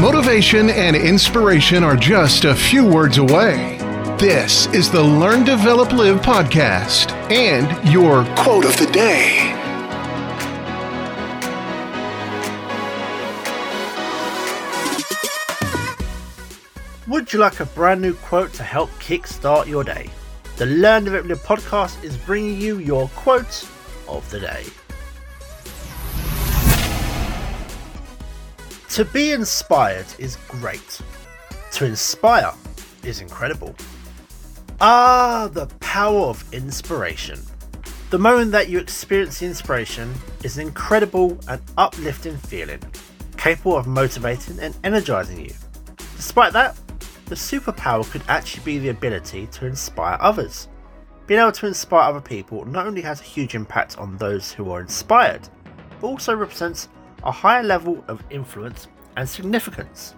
Motivation and inspiration are just a few words away. This is the Learn, Develop, Live podcast and your quote of the day. Would you like a brand new quote to help kickstart your day? The Learn, Develop, Live podcast is bringing you your quote of the day. To be inspired is great. To inspire is incredible. Ah, the power of inspiration. The moment that you experience the inspiration is an incredible and uplifting feeling, capable of motivating and energizing you. Despite that, the superpower could actually be the ability to inspire others. Being able to inspire other people not only has a huge impact on those who are inspired, but also represents a higher level of influence and significance.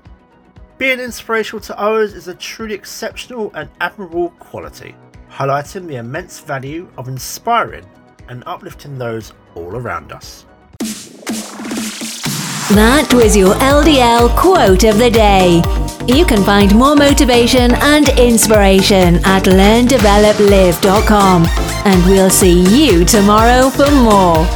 Being inspirational to others is a truly exceptional and admirable quality, highlighting the immense value of inspiring and uplifting those all around us. That was your LDL quote of the day. You can find more motivation and inspiration at learndeveloplive.com. And we'll see you tomorrow for more.